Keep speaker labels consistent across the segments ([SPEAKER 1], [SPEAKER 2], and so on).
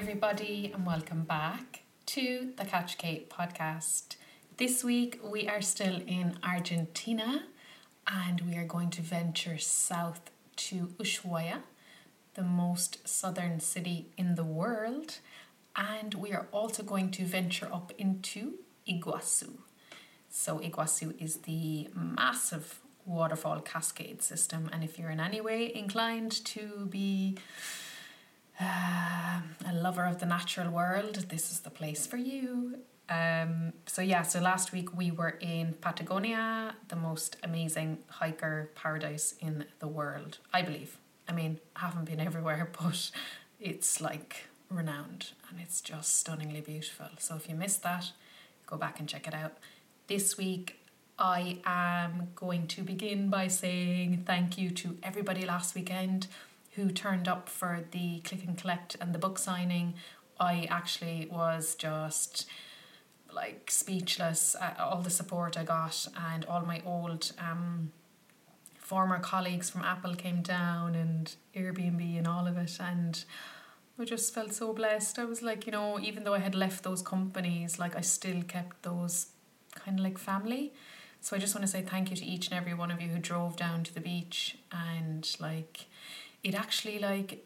[SPEAKER 1] everybody, and welcome back to the Catch Kate podcast. This week we are still in Argentina and we are going to venture south to Ushuaia, the most southern city in the world, and we are also going to venture up into Iguazu. So, Iguazu is the massive waterfall cascade system, and if you're in any way inclined to be uh, a lover of the natural world, this is the place for you. Um, so yeah, so last week we were in Patagonia, the most amazing hiker paradise in the world, I believe. I mean, I haven't been everywhere, but it's like renowned and it's just stunningly beautiful. So if you missed that, go back and check it out. This week I am going to begin by saying thank you to everybody last weekend who turned up for the click and collect and the book signing. I actually was just like speechless at all the support I got, and all my old um, former colleagues from Apple came down and Airbnb and all of it, and I just felt so blessed. I was like, you know, even though I had left those companies, like I still kept those kind of like family. So I just want to say thank you to each and every one of you who drove down to the beach and like it actually like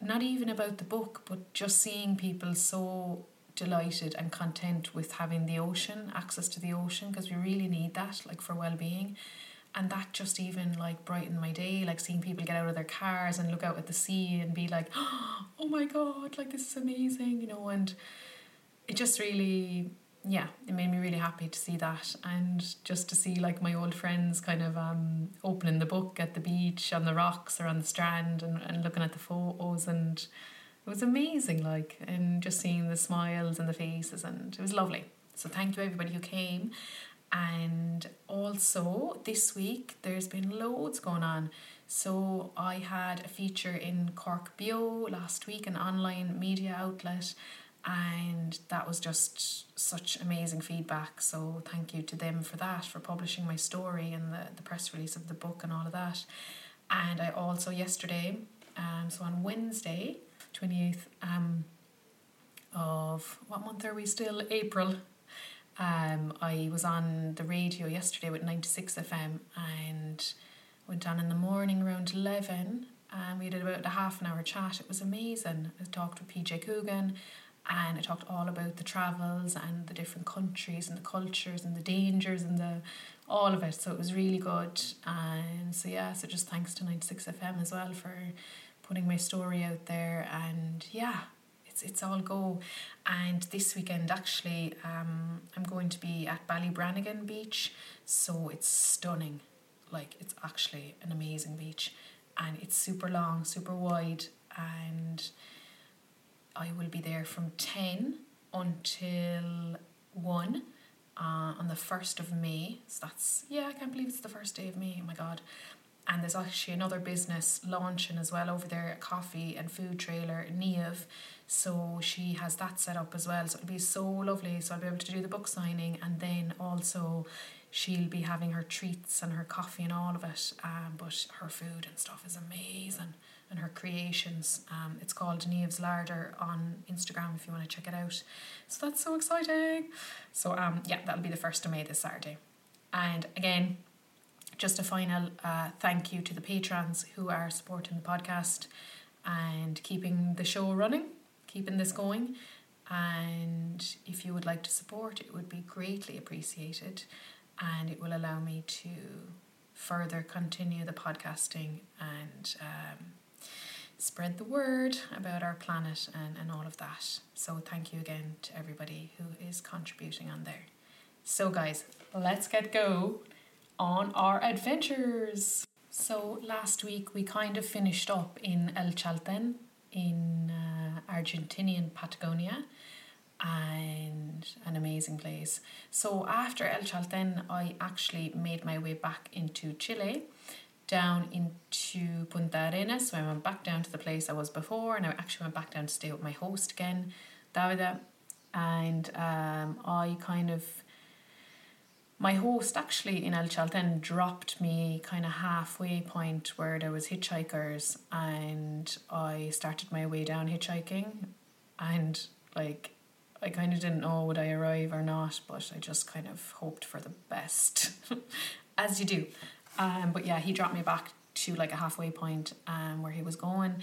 [SPEAKER 1] not even about the book but just seeing people so delighted and content with having the ocean access to the ocean because we really need that like for well-being. And that just even like brightened my day like seeing people get out of their cars and look out at the sea and be like oh my god like this is amazing you know and it just really yeah, it made me really happy to see that and just to see like my old friends kind of um, opening the book at the beach on the rocks or on the strand and, and looking at the photos and it was amazing like and just seeing the smiles and the faces and it was lovely. So thank you everybody who came and also this week there's been loads going on. So I had a feature in CorkBeo last week, an online media outlet and that was just such amazing feedback. So thank you to them for that, for publishing my story and the, the press release of the book and all of that. And I also yesterday, um, so on Wednesday, 28th um, of what month are we still? April. Um, I was on the radio yesterday with 96 FM and went on in the morning around 11 and we did about a half an hour chat. It was amazing. I talked with PJ Coogan and I talked all about the travels and the different countries and the cultures and the dangers and the all of it. So it was really good. And so yeah, so just thanks to 96 FM as well for putting my story out there and yeah, it's it's all go. And this weekend actually um I'm going to be at Ballybrannigan Beach. So it's stunning. Like it's actually an amazing beach and it's super long, super wide and I will be there from 10 until 1 uh, on the 1st of May. So that's, yeah, I can't believe it's the first day of May. Oh my God. And there's actually another business launching as well over there, a coffee and food trailer, Niamh. So she has that set up as well. So it'll be so lovely. So I'll be able to do the book signing and then also she'll be having her treats and her coffee and all of it. Um, but her food and stuff is amazing and her creations. Um, it's called Niamh's Larder on Instagram if you want to check it out. So that's so exciting. So um, yeah, that'll be the first of May this Saturday. And again, just a final uh, thank you to the patrons who are supporting the podcast and keeping the show running, keeping this going. And if you would like to support, it would be greatly appreciated. And it will allow me to further continue the podcasting and um, spread the word about our planet and, and all of that. So, thank you again to everybody who is contributing on there. So, guys, let's get go on our adventures. So, last week we kind of finished up in El Chalten in uh, Argentinian Patagonia and an amazing place. So, after El Chalten, I actually made my way back into Chile down into Punta Arenas. So I went back down to the place I was before, and I actually went back down to stay with my host again, Davida. And um, I kind of, my host actually in El Chalten dropped me kind of halfway point where there was hitchhikers, and I started my way down hitchhiking. and like I kind of didn't know would I arrive or not, but I just kind of hoped for the best, as you do. Um, but yeah, he dropped me back to like a halfway point um, where he was going,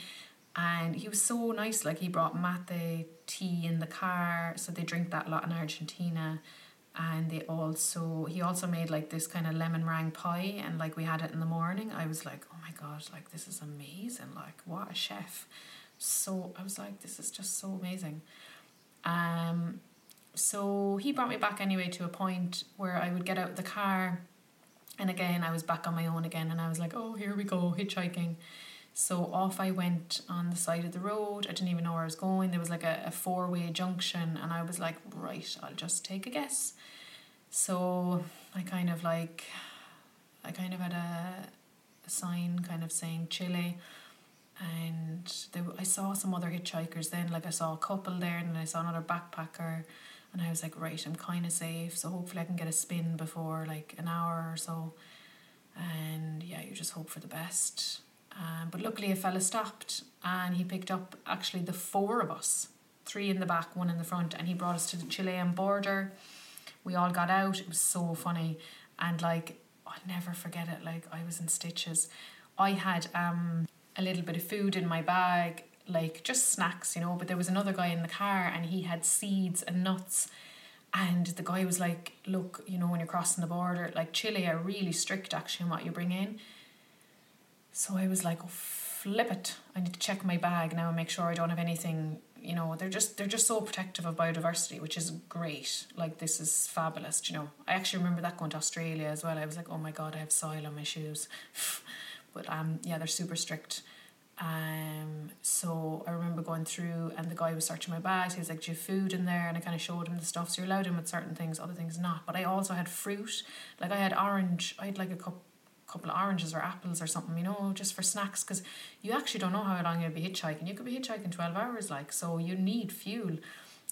[SPEAKER 1] and he was so nice. Like he brought mate tea in the car, so they drink that a lot in Argentina. And they also he also made like this kind of lemon meringue pie, and like we had it in the morning. I was like, oh my god, like this is amazing! Like what a chef! So I was like, this is just so amazing. Um, so he brought me back anyway to a point where I would get out the car, and again I was back on my own again, and I was like, oh here we go hitchhiking. So off I went on the side of the road. I didn't even know where I was going. There was like a, a four way junction, and I was like, right, I'll just take a guess. So I kind of like, I kind of had a, a sign kind of saying Chile, and I saw some other hitchhikers then. Like I saw a couple there, and I saw another backpacker, and I was like, right, I'm kind of safe. So hopefully I can get a spin before like an hour or so. And yeah, you just hope for the best. Um, but luckily, a fella stopped and he picked up actually the four of us three in the back, one in the front, and he brought us to the Chilean border. We all got out, it was so funny. And like, I'll never forget it, like, I was in stitches. I had um, a little bit of food in my bag, like just snacks, you know, but there was another guy in the car and he had seeds and nuts. And the guy was like, Look, you know, when you're crossing the border, like Chile are really strict actually on what you bring in. So I was like, oh, flip it. I need to check my bag now and make sure I don't have anything. You know, they're just they're just so protective of biodiversity, which is great. Like this is fabulous. You know, I actually remember that going to Australia as well. I was like, oh my god, I have soil on my shoes. but um, yeah, they're super strict. Um, so I remember going through, and the guy was searching my bags. He was like, "Do you have food in there?" And I kind of showed him the stuff. So you're allowed him with certain things, other things not. But I also had fruit. Like I had orange. I had like a cup couple of oranges or apples or something, you know, just for snacks because you actually don't know how long you'll be hitchhiking. You could be hitchhiking 12 hours, like, so you need fuel.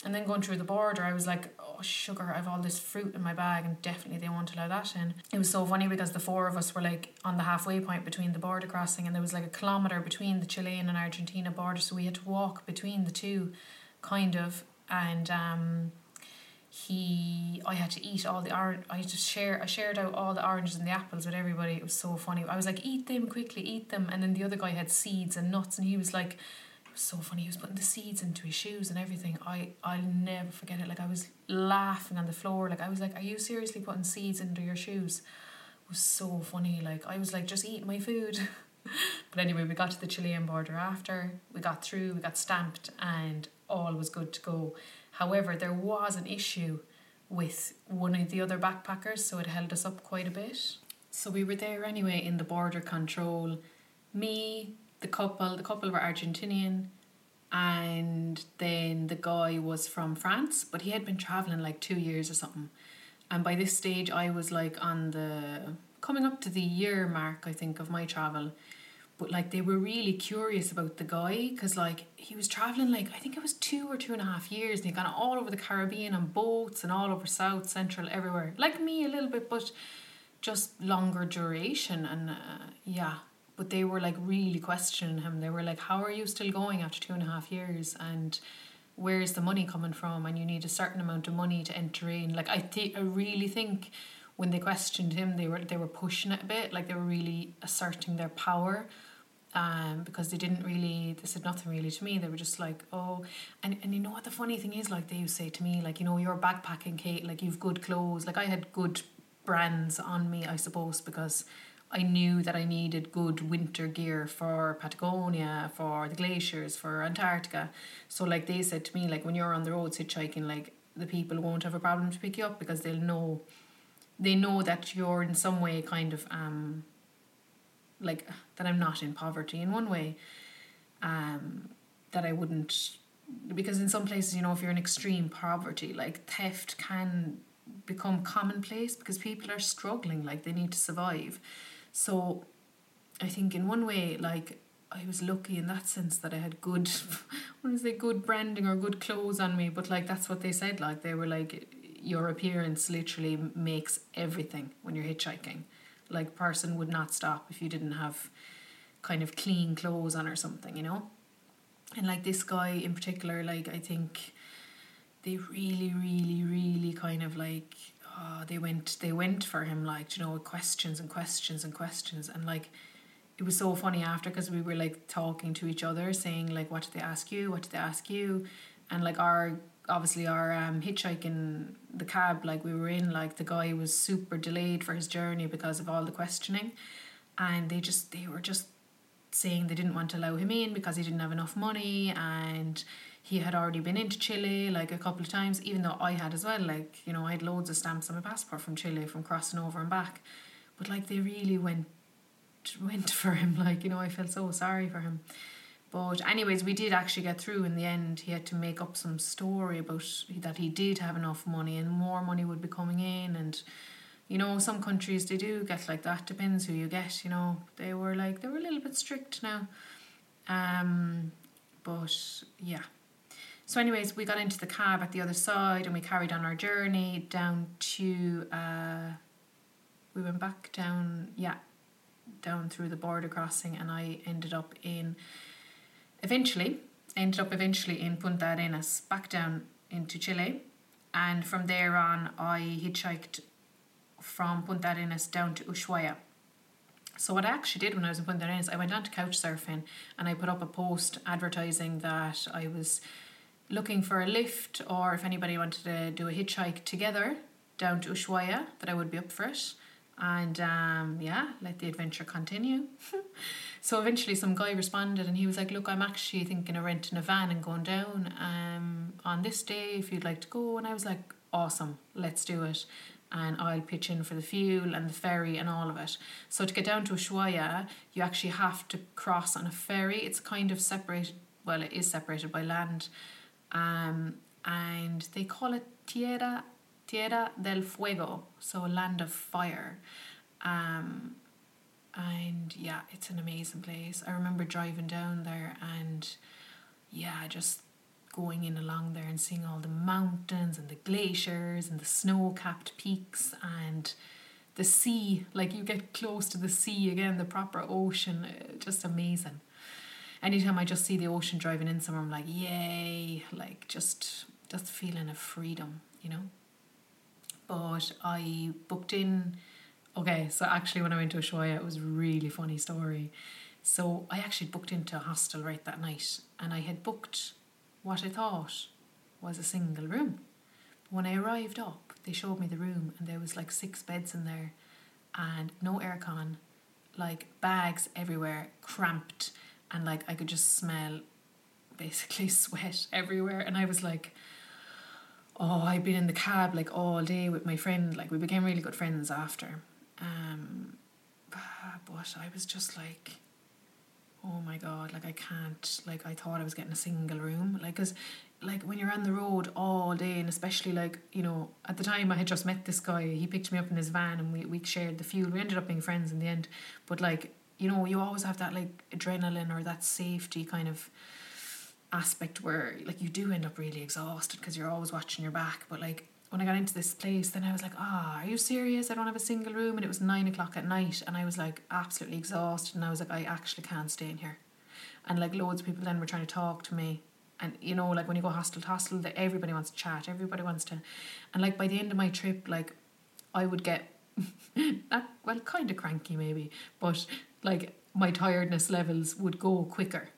[SPEAKER 1] And then going through the border, I was like, oh, sugar, I have all this fruit in my bag, and definitely they won't allow that in. It was so funny because the four of us were like on the halfway point between the border crossing, and there was like a kilometre between the Chilean and Argentina border, so we had to walk between the two, kind of. And um, he I had to eat all the orange I just share I shared out all the oranges and the apples with everybody. It was so funny. I was like, eat them quickly, eat them and then the other guy had seeds and nuts and he was like was so funny, he was putting the seeds into his shoes and everything. I I'll never forget it. Like I was laughing on the floor. Like I was like, Are you seriously putting seeds into your shoes? It was so funny. Like I was like, just eat my food. but anyway, we got to the Chilean border after. We got through, we got stamped and all was good to go. However, there was an issue with one of the other backpackers, so it held us up quite a bit. So we were there anyway in the border control. Me, the couple, the couple were Argentinian, and then the guy was from France, but he had been traveling like two years or something. And by this stage, I was like on the coming up to the year mark, I think, of my travel. But like they were really curious about the guy because like he was traveling like I think it was two or two and a half years and he gone all over the Caribbean on boats and all over South Central everywhere. Like me a little bit but just longer duration and uh, yeah but they were like really questioning him. They were like how are you still going after two and a half years? And where's the money coming from? And you need a certain amount of money to enter in. Like I think I really think when they questioned him they were they were pushing it a bit. Like they were really asserting their power um, because they didn't really they said nothing really to me. They were just like oh and, and you know what the funny thing is? Like they used to say to me like you know you're backpacking Kate. Like you've good clothes. Like I had good brands on me I suppose because I knew that I needed good winter gear for Patagonia for the glaciers for Antarctica so like they said to me like when you're on the roads hitchhiking like the people won't have a problem to pick you up because they'll know they know that you're in some way kind of um like that I'm not in poverty in one way. Um, that I wouldn't because in some places, you know, if you're in extreme poverty, like theft can become commonplace because people are struggling, like they need to survive. So I think in one way, like I was lucky in that sense that I had good what is it, good branding or good clothes on me, but like that's what they said, like they were like your appearance literally makes everything when you're hitchhiking like person would not stop if you didn't have kind of clean clothes on or something, you know? and like this guy in particular, like I think they really, really, really kind of like uh, they went they went for him like you know with questions and questions and questions. And like it was so funny after because we were like talking to each other saying like what did they ask you? What did they ask you? And like our obviously our um, hitchhiking the cab like we were in like the guy was super delayed for his journey because of all the questioning. And they just they were just saying they didn't want to allow him in because he didn't have enough money. And he had already been into Chile like a couple of times, even though I had as well. Like, you know, I had loads of stamps on my passport from Chile from crossing over and back. But like they really went went for him, like, you know, I felt so sorry for him. But anyways, we did actually get through in the end. He had to make up some story about that he did have enough money and more money would be coming in and you know, some countries they do get like that, depends who you get, you know. They were like they were a little bit strict now. Um but yeah, so, anyways, we got into the cab at the other side and we carried on our journey down to. Uh, we went back down, yeah, down through the border crossing, and I ended up in. Eventually, ended up eventually in Punta Arenas, back down into Chile, and from there on, I hitchhiked from Punta Arenas down to Ushuaia. So what I actually did when I was in Punta Arenas, I went down to Couchsurfing and I put up a post advertising that I was looking for a lift or if anybody wanted to do a hitchhike together down to Ushuaia, that I would be up for it. And um, yeah, let the adventure continue. so eventually, some guy responded and he was like, Look, I'm actually thinking of renting a van and going down um, on this day if you'd like to go. And I was like, Awesome, let's do it. And I'll pitch in for the fuel and the ferry and all of it. So to get down to Ushuaia, you actually have to cross on a ferry. It's kind of separated, well, it is separated by land um, and they call it Tierra Tierra del Fuego, so land of fire. Um, and yeah, it's an amazing place. I remember driving down there and yeah, just going in along there and seeing all the mountains and the glaciers and the snow capped peaks and the sea. Like you get close to the sea again, the proper ocean, uh, just amazing anytime I just see the ocean driving in somewhere, I'm like, yay, like just just feeling of freedom, you know. But I booked in. Okay, so actually, when I went to Ushuaia, it was really funny story. So I actually booked into a hostel right that night, and I had booked what I thought was a single room. When I arrived up, they showed me the room, and there was like six beds in there, and no aircon, like bags everywhere, cramped and like I could just smell basically sweat everywhere. And I was like oh I'd been in the cab like all day with my friend like we became really good friends after. Um but I was just like oh my god like I can't like I thought I was getting a single room. Like because like when you're on the road all day and especially like you know at the time I had just met this guy he picked me up in his van and we, we shared the fuel. We ended up being friends in the end. But like you know, you always have that like adrenaline or that safety kind of aspect where like you do end up really exhausted because you're always watching your back. But like when I got into this place, then I was like, ah, oh, are you serious? I don't have a single room. And it was nine o'clock at night. And I was like absolutely exhausted. And I was like, I actually can't stay in here. And like loads of people then were trying to talk to me. And you know, like when you go hostel to hostel, everybody wants to chat, everybody wants to. And like by the end of my trip, like I would get, well, kind of cranky maybe, but like my tiredness levels would go quicker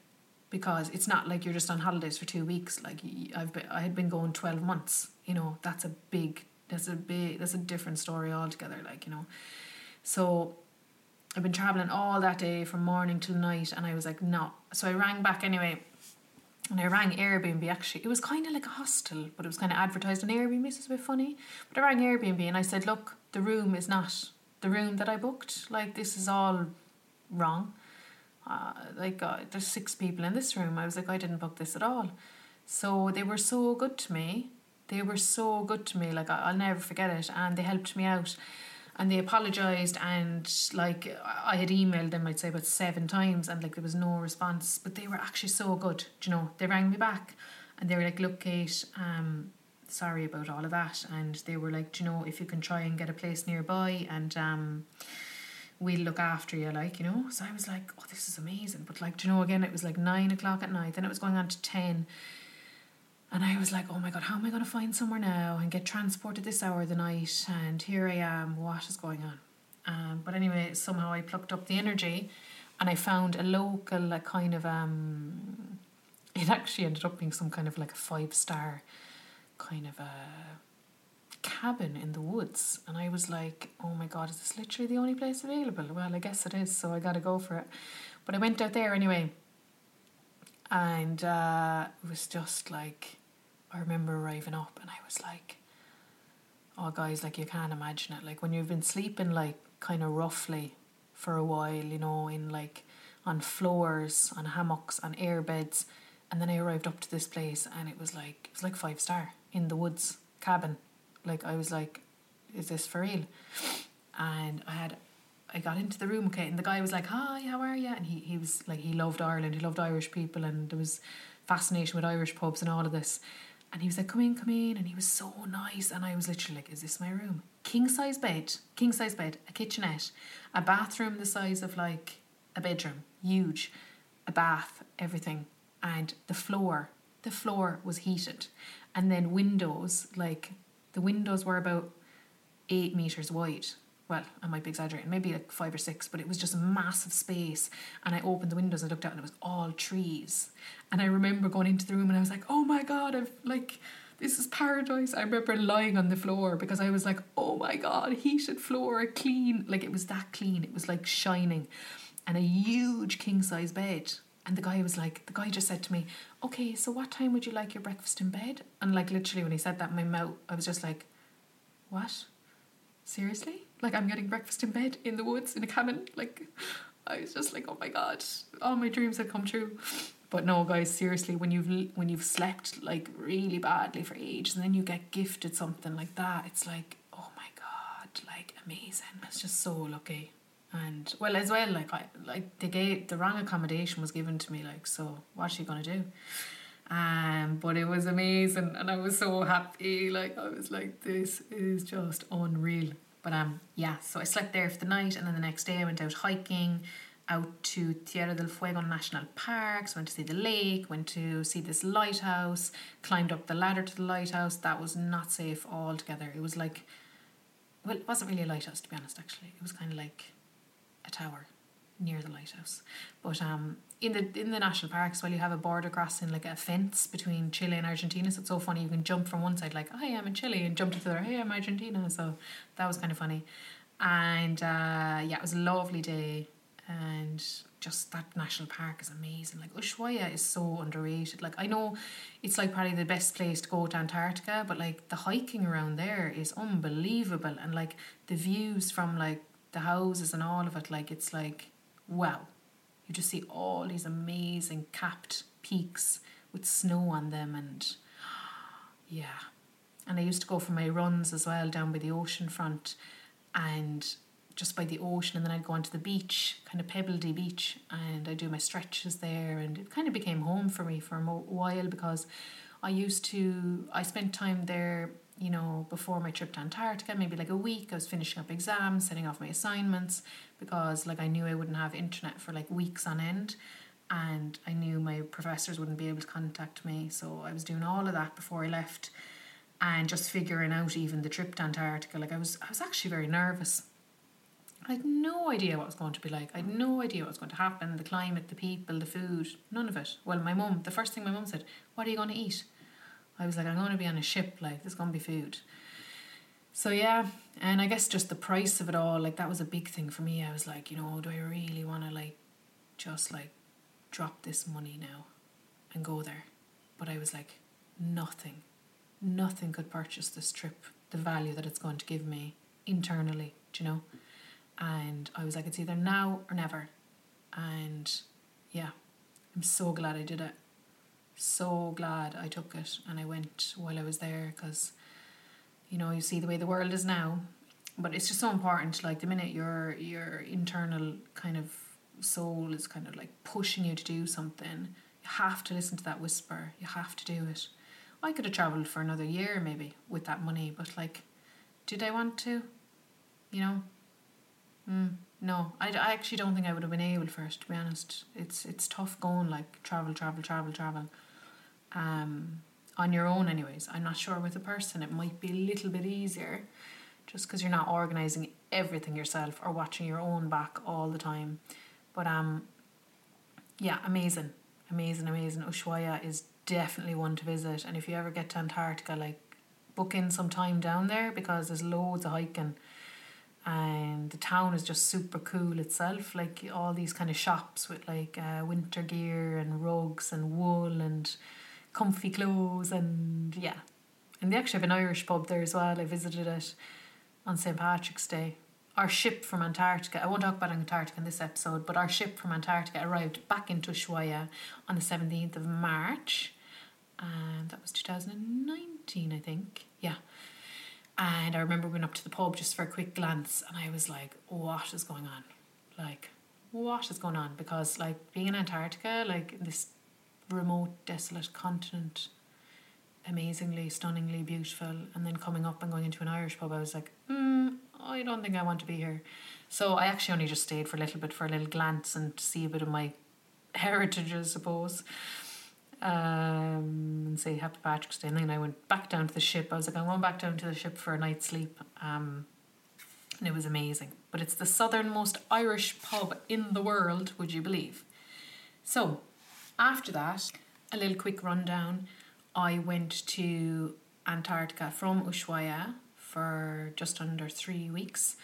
[SPEAKER 1] because it's not like you're just on holidays for two weeks like I've been I had been going 12 months you know that's a big that's a big that's a different story altogether like you know. So I've been traveling all that day from morning till night and I was like no. So I rang back anyway and I rang Airbnb actually it was kind of like a hostel but it was kind of advertised on Airbnb so it's a bit funny but I rang Airbnb and I said look the room is not the room that I booked like this is all wrong. Uh, like uh, there's six people in this room. I was like, I didn't book this at all. So they were so good to me. They were so good to me. Like I, I'll never forget it. And they helped me out. And they apologized and like I had emailed them I'd say about seven times and like there was no response. But they were actually so good. You know? They rang me back and they were like, Look, Kate, um, sorry about all of that. And they were like, you know, if you can try and get a place nearby and um we'll look after you, like, you know. So I was like, oh, this is amazing. But like, you know, again, it was like nine o'clock at night, then it was going on to 10. And I was like, oh my God, how am I going to find somewhere now and get transported this hour of the night? And here I am, what is going on? Um, but anyway, somehow I plucked up the energy and I found a local, like, kind of, um, it actually ended up being some kind of like a five star kind of a cabin in the woods. And I was like, oh my God, is this literally the only place available? Well, I guess it is, so I got to go for it. But I went out there anyway. And uh, it was just like, I remember arriving up and I was like, oh, guys, like you can't imagine it. Like when you've been sleeping, like kind of roughly for a while, you know, in like on floors, on hammocks, on air beds. And then I arrived up to this place and it was like, it was like five star in the woods cabin like I was like, is this for real? And I had I got into the room, okay, and the guy was like, Hi, how are you? And he, he was like, he loved Ireland, he loved Irish people, and there was fascination with Irish pubs and all of this. And he was like, Come in, come in. And he was so nice. And I was literally like, Is this my room? King size bed, king size bed, a kitchenette, a bathroom the size of like a bedroom, huge, a bath, everything. And the floor, the floor was heated. And then windows, like the windows were about eight meters wide. Well, I might be exaggerating, maybe like five or six, but it was just a massive space. And I opened the windows and looked out, and it was all trees. And I remember going into the room, and I was like, "Oh my god, I've like." This is paradise. I remember lying on the floor because I was like, oh my god, heated floor, clean. Like it was that clean. It was like shining. And a huge king size bed and the guy was like, the guy just said to me, okay, so what time would you like your breakfast in bed? And like literally when he said that, my mouth, I was just like, what? Seriously? Like I'm getting breakfast in bed in the woods in a cabin? Like I was just like, oh my god, all my dreams had come true. But no, guys, seriously, when you've when you've slept like really badly for ages, and then you get gifted something like that, it's like, oh my god, like amazing. It's just so lucky and well as well like I like the gave the wrong accommodation was given to me like so what's she gonna do um but it was amazing and I was so happy like I was like this is just unreal but um yeah so I slept there for the night and then the next day I went out hiking out to Tierra del Fuego National Parks, went to see the lake, went to see this lighthouse, climbed up the ladder to the lighthouse. That was not safe altogether. It was like, well, it wasn't really a lighthouse to be honest, actually. It was kind of like a tower near the lighthouse. But um, in the in the national parks, well, you have a border crossing, like a fence between Chile and Argentina. So it's so funny. You can jump from one side, like, "Hi, I'm in Chile," and jump to the other, "Hey, I'm Argentina." So that was kind of funny. And uh, yeah, it was a lovely day, and just that national park is amazing. Like Ushuaia is so underrated. Like I know it's like probably the best place to go to Antarctica, but like the hiking around there is unbelievable, and like the views from like the houses and all of it, like it's like wow. You just see all these amazing capped peaks with snow on them and yeah. And I used to go for my runs as well down by the ocean front and just by the ocean and then I'd go onto the beach, kind of Pebbledy beach, and I do my stretches there and it kind of became home for me for a while because I used to I spent time there you know, before my trip to Antarctica, maybe like a week, I was finishing up exams, setting off my assignments because like I knew I wouldn't have internet for like weeks on end and I knew my professors wouldn't be able to contact me. So I was doing all of that before I left and just figuring out even the trip to Antarctica. Like I was I was actually very nervous. I had no idea what it was going to be like. I had no idea what was going to happen, the climate, the people, the food, none of it. Well, my mum, the first thing my mum said, What are you going to eat? I was like, I'm going to be on a ship, like, there's going to be food. So, yeah, and I guess just the price of it all, like, that was a big thing for me. I was like, you know, do I really want to, like, just, like, drop this money now and go there? But I was like, nothing, nothing could purchase this trip, the value that it's going to give me internally, do you know? And I was like, it's either now or never. And yeah, I'm so glad I did it so glad I took it and I went while I was there because, you know, you see the way the world is now. But it's just so important. Like the minute your your internal kind of soul is kind of like pushing you to do something, you have to listen to that whisper. You have to do it. I could have travelled for another year maybe with that money, but like, did I want to? You know, mm, no, I, I actually don't think I would have been able first. To be honest, it's it's tough going like travel, travel, travel, travel. Um, on your own, anyways. I'm not sure with a person it might be a little bit easier, just because you're not organizing everything yourself or watching your own back all the time. But um, yeah, amazing, amazing, amazing. Ushuaia is definitely one to visit, and if you ever get to Antarctica, like book in some time down there because there's loads of hiking and the town is just super cool itself like all these kind of shops with like uh, winter gear and rugs and wool and comfy clothes and yeah. And they actually have an irish pub there as well. I visited it on st patrick's day. Our ship from antarctica i won't talk about antarctica in this episode but our ship from antarctica arrived back into ushuaia on the 17th of march and that was 2019 i think. Yeah. And I remember going up to the pub just for a quick glance, and I was like, what is going on? Like, what is going on? Because, like, being in Antarctica, like, this remote, desolate continent, amazingly, stunningly beautiful, and then coming up and going into an Irish pub, I was like, hmm, I don't think I want to be here. So I actually only just stayed for a little bit for a little glance and to see a bit of my heritage, I suppose um, and say Happy Patrick's Day. And then I went back down to the ship. I was like, I'm going back down to the ship for a night's sleep. Um, and it was amazing. But it's the southernmost Irish pub in the world, would you believe? So, after that, a little quick rundown. I went to Antarctica from Ushuaia for just under three weeks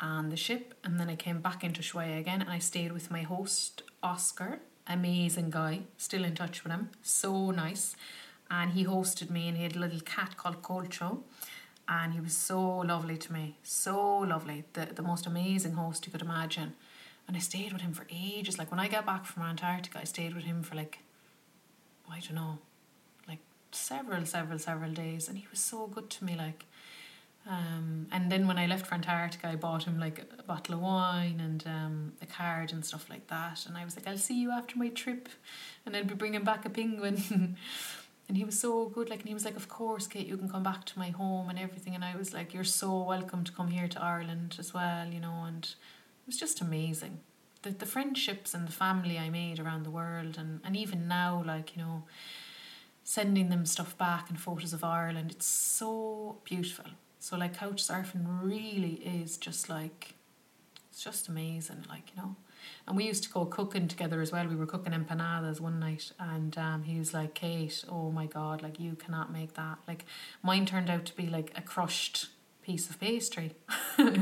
[SPEAKER 1] on the ship, and then I came back into Ushuaia again and I stayed with my host, Oscar amazing guy, still in touch with him, so nice. And he hosted me, and he had a little cat called Colcho, and he was so lovely to me, so lovely, the the most amazing host you could imagine. And I stayed with him for ages. Like when I got back from Antarctica, I stayed with him for like, I don't know, like several, several, several days, and he was so good to me. Like, um, and then when I left for Antarctica, I bought him like a bottle of wine and um, a card and stuff like that. And I was like, I'll see you after my trip, and I'll be bringing back a penguin. and he was so good. Like, and he was like, Of course, Kate, you can come back to my home and everything. And I was like, You're so welcome to come here to Ireland as well, you know. And was just amazing. The the friendships and the family I made around the world, and and even now, like you know sending them stuff back and photos of Ireland. It's so beautiful. So like couch surfing really is just like it's just amazing, like, you know. And we used to go cooking together as well. We were cooking empanadas one night and um, he was like, Kate, oh my god, like you cannot make that. Like mine turned out to be like a crushed piece of pastry.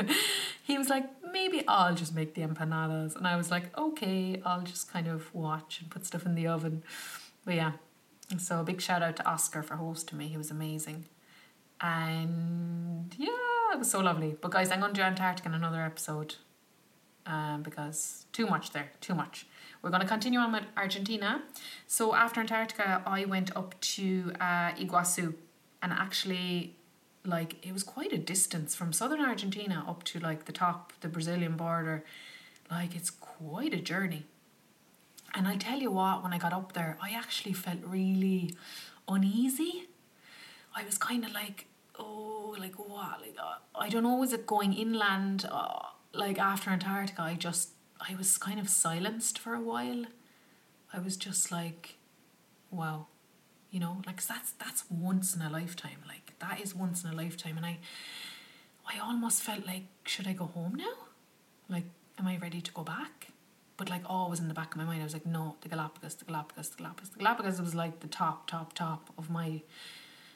[SPEAKER 1] he was like, maybe I'll just make the empanadas. And I was like, okay, I'll just kind of watch and put stuff in the oven. But yeah, so a big shout out to Oscar for hosting me. He was amazing. And yeah, it was so lovely. But guys, I'm going to do Antarctica in another episode um, because too much there, too much. We're going to continue on with Argentina. So after Antarctica, I went up to uh, Iguazu and actually like it was quite a distance from southern Argentina up to like the top, the Brazilian border. Like it's quite a journey. And I tell you what, when I got up there, I actually felt really uneasy. I was kind of like, oh, like what? Like uh, I don't know. Was it going inland? Uh, like after Antarctica, I just I was kind of silenced for a while. I was just like, wow, you know, like that's that's once in a lifetime. Like that is once in a lifetime, and I, I almost felt like, should I go home now? Like, am I ready to go back? But like always in the back of my mind, I was like, no, the Galapagos, the Galapagos, the Galapagos. The Galapagos was like the top, top, top of my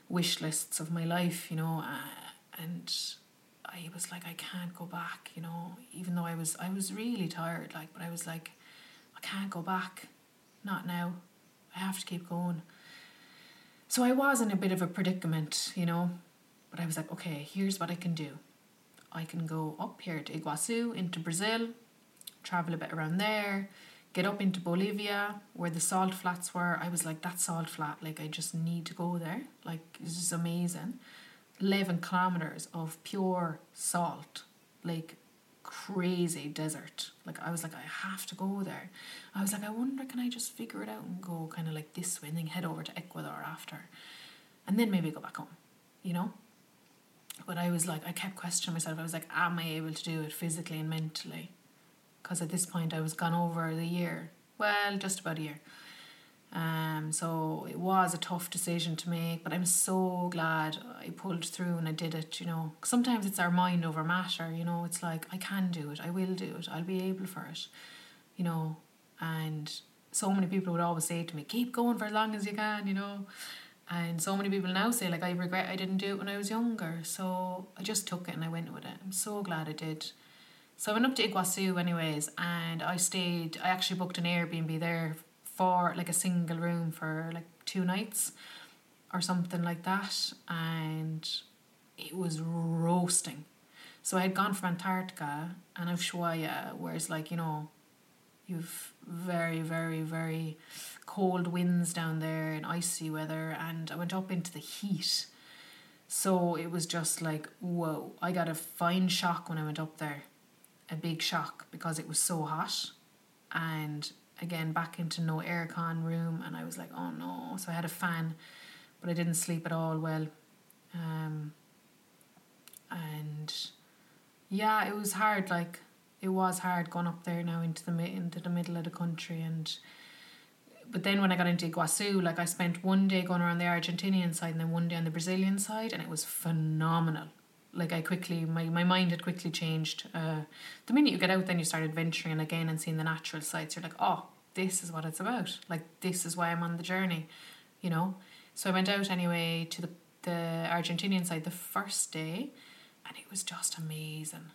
[SPEAKER 1] wish lists of my life, you know, uh, and I was like, I can't go back, you know, even though I was, I was really tired, like, but I was like, I can't go back, not now. I have to keep going. So I was in a bit of a predicament, you know, but I was like, okay, here's what I can do. I can go up here to Iguazu into Brazil, travel a bit around there, get up into Bolivia where the salt flats were. I was like, that salt flat, like I just need to go there. Like this is amazing. Eleven kilometers of pure salt, like crazy desert. Like I was like, I have to go there. I was like, I wonder can I just figure it out and go kind of like this way and then head over to Ecuador after. And then maybe go back home, you know? But I was like, I kept questioning myself. I was like, am I able to do it physically and mentally? because at this point I was gone over the year. Well, just about a year. Um, so it was a tough decision to make, but I'm so glad I pulled through and I did it. You know, sometimes it's our mind over matter. You know, it's like I can do it, I will do it, I'll be able for it. You know, and so many people would always say to me, "Keep going for as long as you can." You know, and so many people now say like, "I regret I didn't do it when I was younger." So I just took it and I went with it. I'm so glad I did. So I went up to Iguazu anyways, and I stayed. I actually booked an Airbnb there for like a single room for like two nights or something like that and it was roasting. So I had gone from Antarctica and Ushuaia where it's like you know you've very very very cold winds down there and icy weather and I went up into the heat. So it was just like whoa. I got a fine shock when I went up there a big shock because it was so hot and again back into no aircon room and I was like oh no. So I had a fan but I didn't sleep at all well. Um, and yeah it was hard like it was hard going up there now into the into the middle of the country and but then when I got into Iguazu like I spent one day going around the Argentinian side and then one day on the Brazilian side and it was phenomenal like I quickly my, my mind had quickly changed. Uh, the minute you get out, then you start adventuring again and seeing the natural sights. You're like, oh, this is what it's about. Like this is why I'm on the journey, you know. So I went out anyway to the the Argentinian side the first day, and it was just amazing.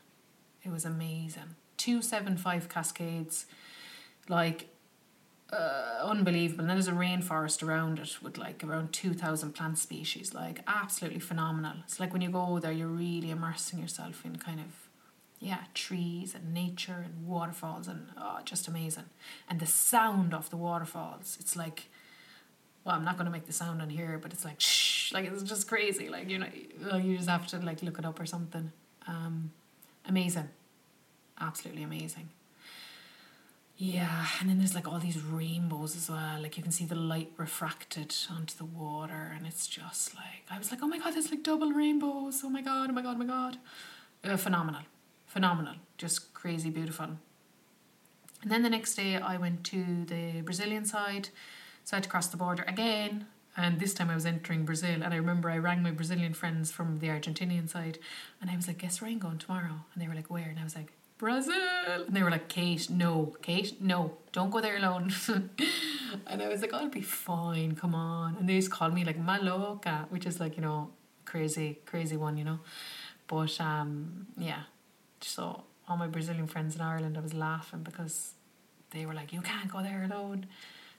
[SPEAKER 1] It was amazing. Two seven five cascades, like uh, unbelievable. And then there's a rainforest around it with like around 2,000 plant species, like absolutely phenomenal. It's like when you go there, you're really immersing yourself in kind of, yeah, trees and nature and waterfalls and oh, just amazing. And the sound of the waterfalls, it's like, well, I'm not going to make the sound on here, but it's like, shh, like it's just crazy. Like, you know, you just have to like look it up or something. Um, amazing. Absolutely amazing. Yeah, and then there's like all these rainbows as well. Like you can see the light refracted onto the water, and it's just like I was like, oh my god, there's like double rainbows. Oh my god, oh my god, oh my god. Uh, phenomenal, phenomenal, just crazy beautiful. And then the next day, I went to the Brazilian side, so I had to cross the border again. And this time I was entering Brazil, and I remember I rang my Brazilian friends from the Argentinian side, and I was like, "Guess where I'm going tomorrow?" And they were like, "Where?" And I was like, Brazil. And they were like, Kate, no, Kate, no, don't go there alone. and I was like, I'll be fine, come on. And they just called me like Maluca, which is like, you know, crazy, crazy one, you know. But um, yeah, so all my Brazilian friends in Ireland, I was laughing because they were like, you can't go there alone.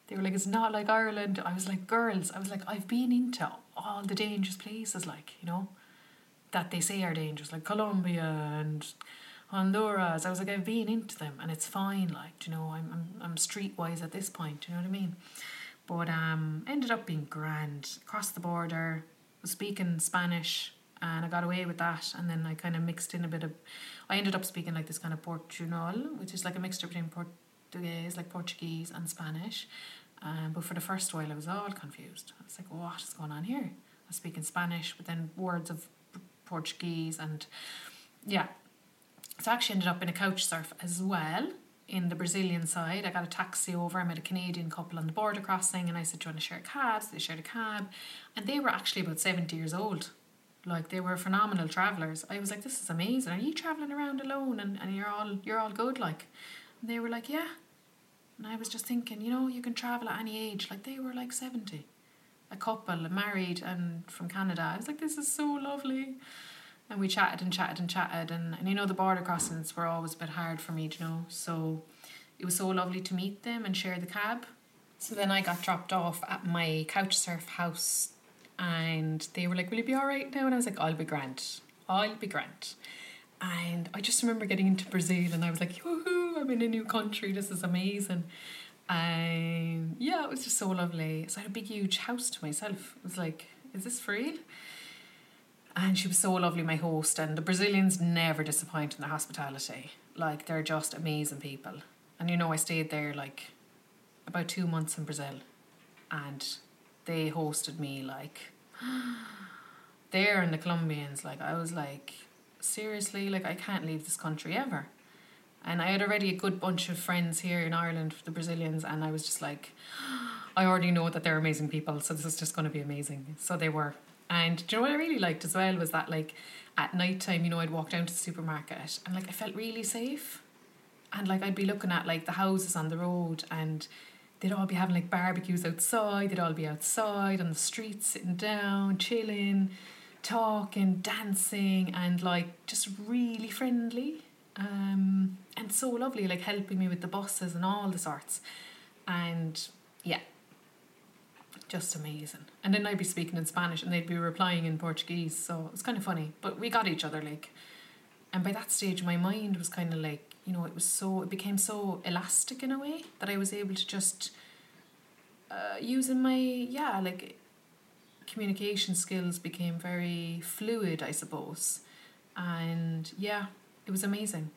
[SPEAKER 1] They were like, it's not like Ireland. I was like, girls, I was like, I've been into all the dangerous places, like, you know, that they say are dangerous, like Colombia and Honduras. I was like, I've been into them and it's fine. Like, you know, I'm I'm I'm streetwise at this point. You know what I mean? But um, ended up being grand. Crossed the border, was speaking Spanish, and I got away with that. And then I kind of mixed in a bit of. I ended up speaking like this kind of Portuñol, which is like a mixture between Portuguese, like Portuguese and Spanish. Um, but for the first while, I was all confused. I was like, what is going on here? I was speaking Spanish, but then words of Portuguese and yeah, so I actually ended up in a couch surf as well in the Brazilian side. I got a taxi over. I met a Canadian couple on the border crossing, and I said, "Do you want to share a cab?" So they shared a cab, and they were actually about seventy years old. Like they were phenomenal travelers. I was like, "This is amazing. Are you traveling around alone and, and you're all you're all good?" Like, and they were like, "Yeah." And I was just thinking, you know, you can travel at any age. Like they were like seventy, a couple, married and from Canada. I was like, "This is so lovely." And we chatted and chatted and chatted and, and you know the border crossings were always a bit hard for me you know? So it was so lovely to meet them and share the cab. So then I got dropped off at my couch surf house and they were like will you be all right now? And I was like I'll be grand. I'll be grand. And I just remember getting into Brazil and I was like woohoo I'm in a new country. This is amazing. And yeah it was just so lovely. So I had a big huge house to myself. It was like is this for real and she was so lovely, my host. And the Brazilians never disappoint in their hospitality. Like, they're just amazing people. And you know, I stayed there like about two months in Brazil. And they hosted me like there and the Colombians. Like, I was like, seriously, like, I can't leave this country ever. And I had already a good bunch of friends here in Ireland, the Brazilians, and I was just like, I already know that they're amazing people, so this is just going to be amazing. So they were. And do you know what I really liked as well was that like at night time, you know, I'd walk down to the supermarket and like I felt really safe. And like I'd be looking at like the houses on the road and they'd all be having like barbecues outside, they'd all be outside on the streets, sitting down, chilling, talking, dancing, and like just really friendly. Um, and so lovely, like helping me with the buses and all the sorts. And yeah, just amazing. And then I'd be speaking in Spanish and they'd be replying in Portuguese, so it was kind of funny. But we got each other, like. And by that stage, my mind was kind of like, you know, it was so, it became so elastic in a way that I was able to just, uh, using my, yeah, like communication skills became very fluid, I suppose. And yeah, it was amazing.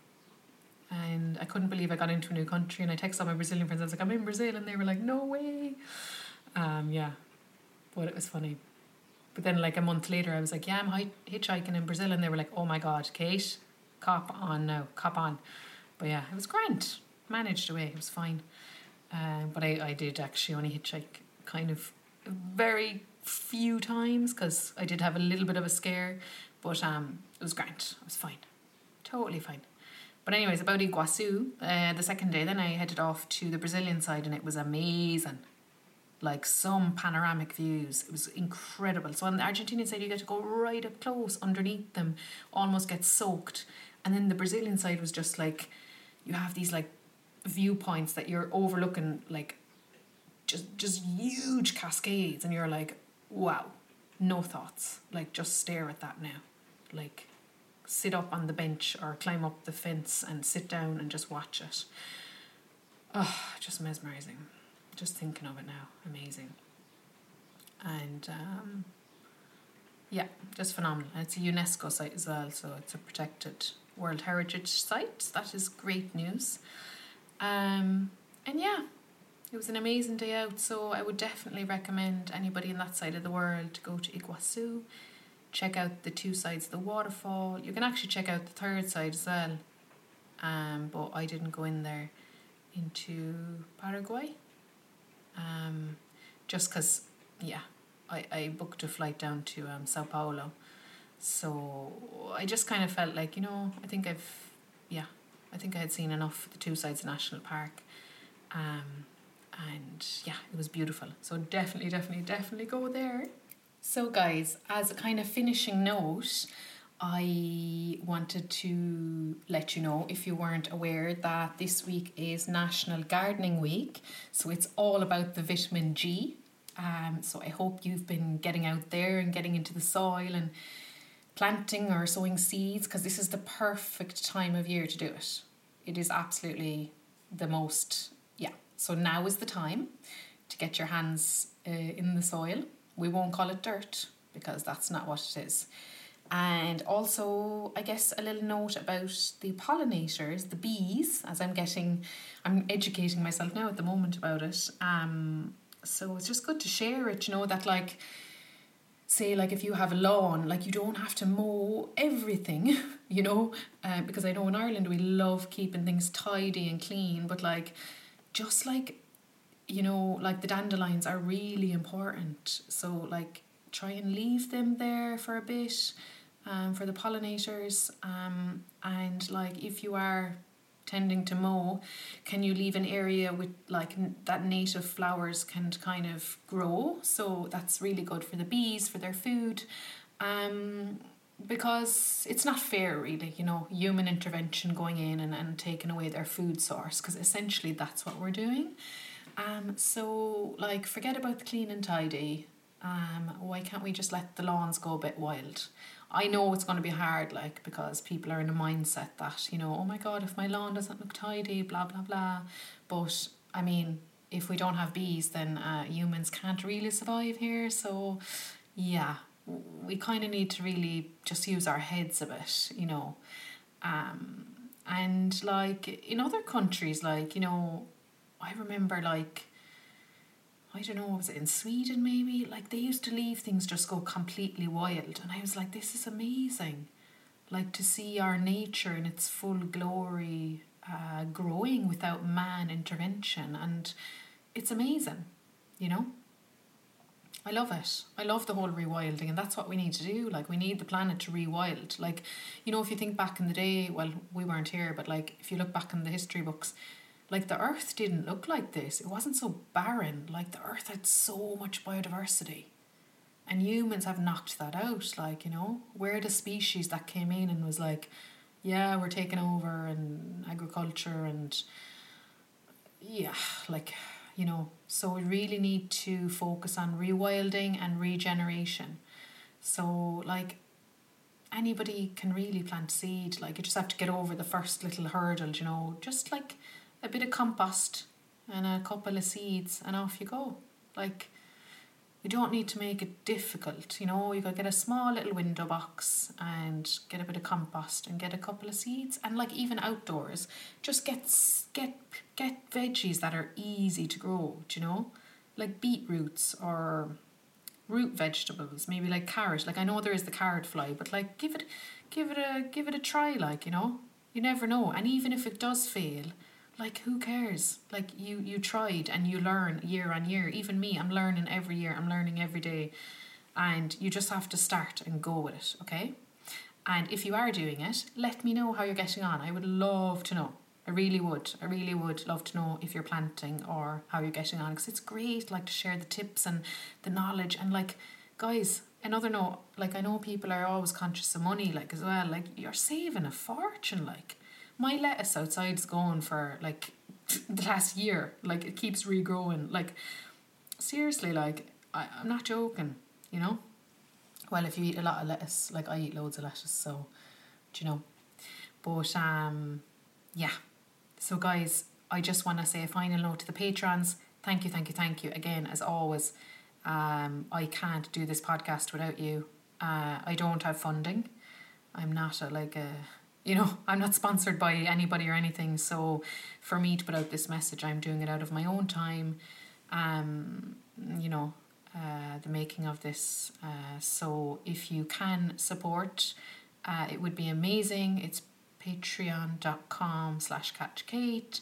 [SPEAKER 1] And I couldn't believe I got into a new country. And I texted all my Brazilian friends. I was like, I'm in Brazil. And they were like, no way. Um, yeah, but it was funny. But then, like a month later, I was like, "Yeah, I'm hitchhiking in Brazil," and they were like, "Oh my god, Kate, cop on now, cop on." But yeah, it was grand. Managed away, it was fine. Um, but I, I did actually only hitchhike kind of very few times because I did have a little bit of a scare, but um, it was grand. It was fine, totally fine. But anyways, about Iguazu, uh, the second day, then I headed off to the Brazilian side, and it was amazing like some panoramic views. It was incredible. So on the Argentinian side, you get to go right up close underneath them, almost get soaked. And then the Brazilian side was just like, you have these like viewpoints that you're overlooking, like just just huge cascades, and you're like, wow, no thoughts. Like just stare at that now, like sit up on the bench or climb up the fence and sit down and just watch it. Oh, just mesmerizing just thinking of it now, amazing. And um, yeah, just phenomenal. And it's a UNESCO site as well, so it's a protected World Heritage Site. That is great news. Um, and yeah, it was an amazing day out, so I would definitely recommend anybody in that side of the world to go to Iguazu, check out the two sides of the waterfall. You can actually check out the third side as well, um, but I didn't go in there into Paraguay um, just because, yeah, I, I booked a flight down to um, Sao Paulo. So I just kind of felt like, you know, I think I've, yeah, I think I had seen enough of the two sides National Park. Um, and yeah, it was beautiful. So definitely, definitely, definitely go there. So, guys, as a kind of finishing note, I wanted to let you know if you weren't aware that this week is National Gardening Week. So it's all about the vitamin G. Um, so I hope you've been getting out there and getting into the soil and planting or sowing seeds because this is the perfect time of year to do it. It is absolutely the most, yeah. So now is the time to get your hands uh, in the soil. We won't call it dirt because that's not what it is. And also, I guess, a little note about the pollinators, the bees, as I'm getting, I'm educating myself now at the moment about it. Um, so it's just good to share it, you know, that like, say, like if you have a lawn, like you don't have to mow everything, you know, uh, because I know in Ireland we love keeping things tidy and clean, but like, just like, you know, like the dandelions are really important. So, like, try and leave them there for a bit um, for the pollinators. Um, and like if you are tending to mow, can you leave an area with like n- that native flowers can kind of grow? So that's really good for the bees for their food. Um, because it's not fair really you know human intervention going in and, and taking away their food source because essentially that's what we're doing um so like forget about the clean and tidy um why can't we just let the lawns go a bit wild I know it's going to be hard, like, because people are in a mindset that, you know, oh my God, if my lawn doesn't look tidy, blah, blah, blah. But, I mean, if we don't have bees, then uh, humans can't really survive here. So, yeah, we kind of need to really just use our heads a bit, you know. Um, and, like, in other countries, like, you know, I remember, like, I don't know, was it in Sweden maybe? Like they used to leave things just go completely wild. And I was like, this is amazing. Like to see our nature in its full glory. uh, growing without man intervention, and it's amazing, you know. I love it. I love the whole rewilding, and that's what we need to do. Like, we need the planet to rewild. Like, you know, if you think back in the day, well, we weren't here, but like, if you look back in the history books, like the earth didn't look like this. It wasn't so barren. Like, the earth had so much biodiversity. And humans have knocked that out. Like, you know, we're the species that came in and was like, yeah, we're taking over and agriculture and yeah, like you know, so we really need to focus on rewilding and regeneration. So, like, anybody can really plant seed. Like, you just have to get over the first little hurdle, you know, just like a bit of compost and a couple of seeds, and off you go. Like, you don't need to make it difficult, you know, you could get a small little window box and get a bit of compost and get a couple of seeds and like even outdoors, just get get get veggies that are easy to grow, do you know? Like beetroots or root vegetables, maybe like carrot. Like I know there is the carrot fly, but like give it give it a give it a try like, you know? You never know. And even if it does fail, like who cares? Like you you tried and you learn year on year. Even me i'm learning every year. I'm learning every day. And you just have to start and go with it okay? And if you are doing it let me know how you're getting on. I would love to know. I really would. I really would love to know if you're planting or how you're getting on. Because it's great like to share the tips and the knowledge. And like guys another note like i know people are always conscious of money like as well. Like you're saving a fortune like my lettuce outside is going for like the last year. Like it keeps regrowing. Like seriously, like I, I'm not joking, you know? Well if you eat a lot of lettuce, like I eat loads of lettuce, so do you know? But um yeah. So guys, I just wanna say a final note to the patrons. Thank you, thank you, thank you. Again, as always, um, I can't do this podcast without you. Uh, I don't have funding. I'm not a, like a you know, I'm not sponsored by anybody or anything. So for me to put out this message, I'm doing it out of my own time. Um, you know, uh, the making of this. Uh, so if you can support, uh, it would be amazing. It's patreon.com slash catchkate.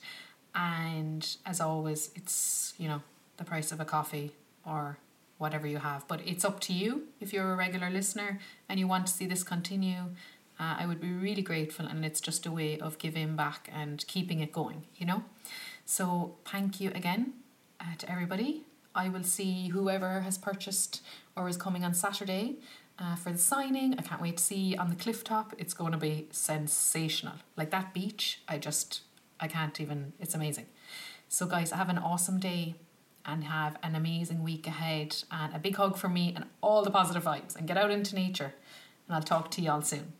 [SPEAKER 1] And as always, it's, you know, the price of a coffee or whatever you have. But it's up to you if you're a regular listener and you want to see this continue uh, I would be really grateful, and it's just a way of giving back and keeping it going, you know. So thank you again uh, to everybody. I will see whoever has purchased or is coming on Saturday uh, for the signing. I can't wait to see on the cliff top. It's going to be sensational. Like that beach, I just I can't even. It's amazing. So guys, have an awesome day and have an amazing week ahead and a big hug from me and all the positive vibes and get out into nature and I'll talk to you all soon.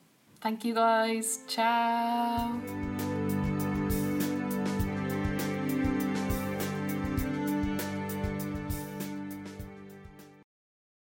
[SPEAKER 1] Thank you guys. Ciao.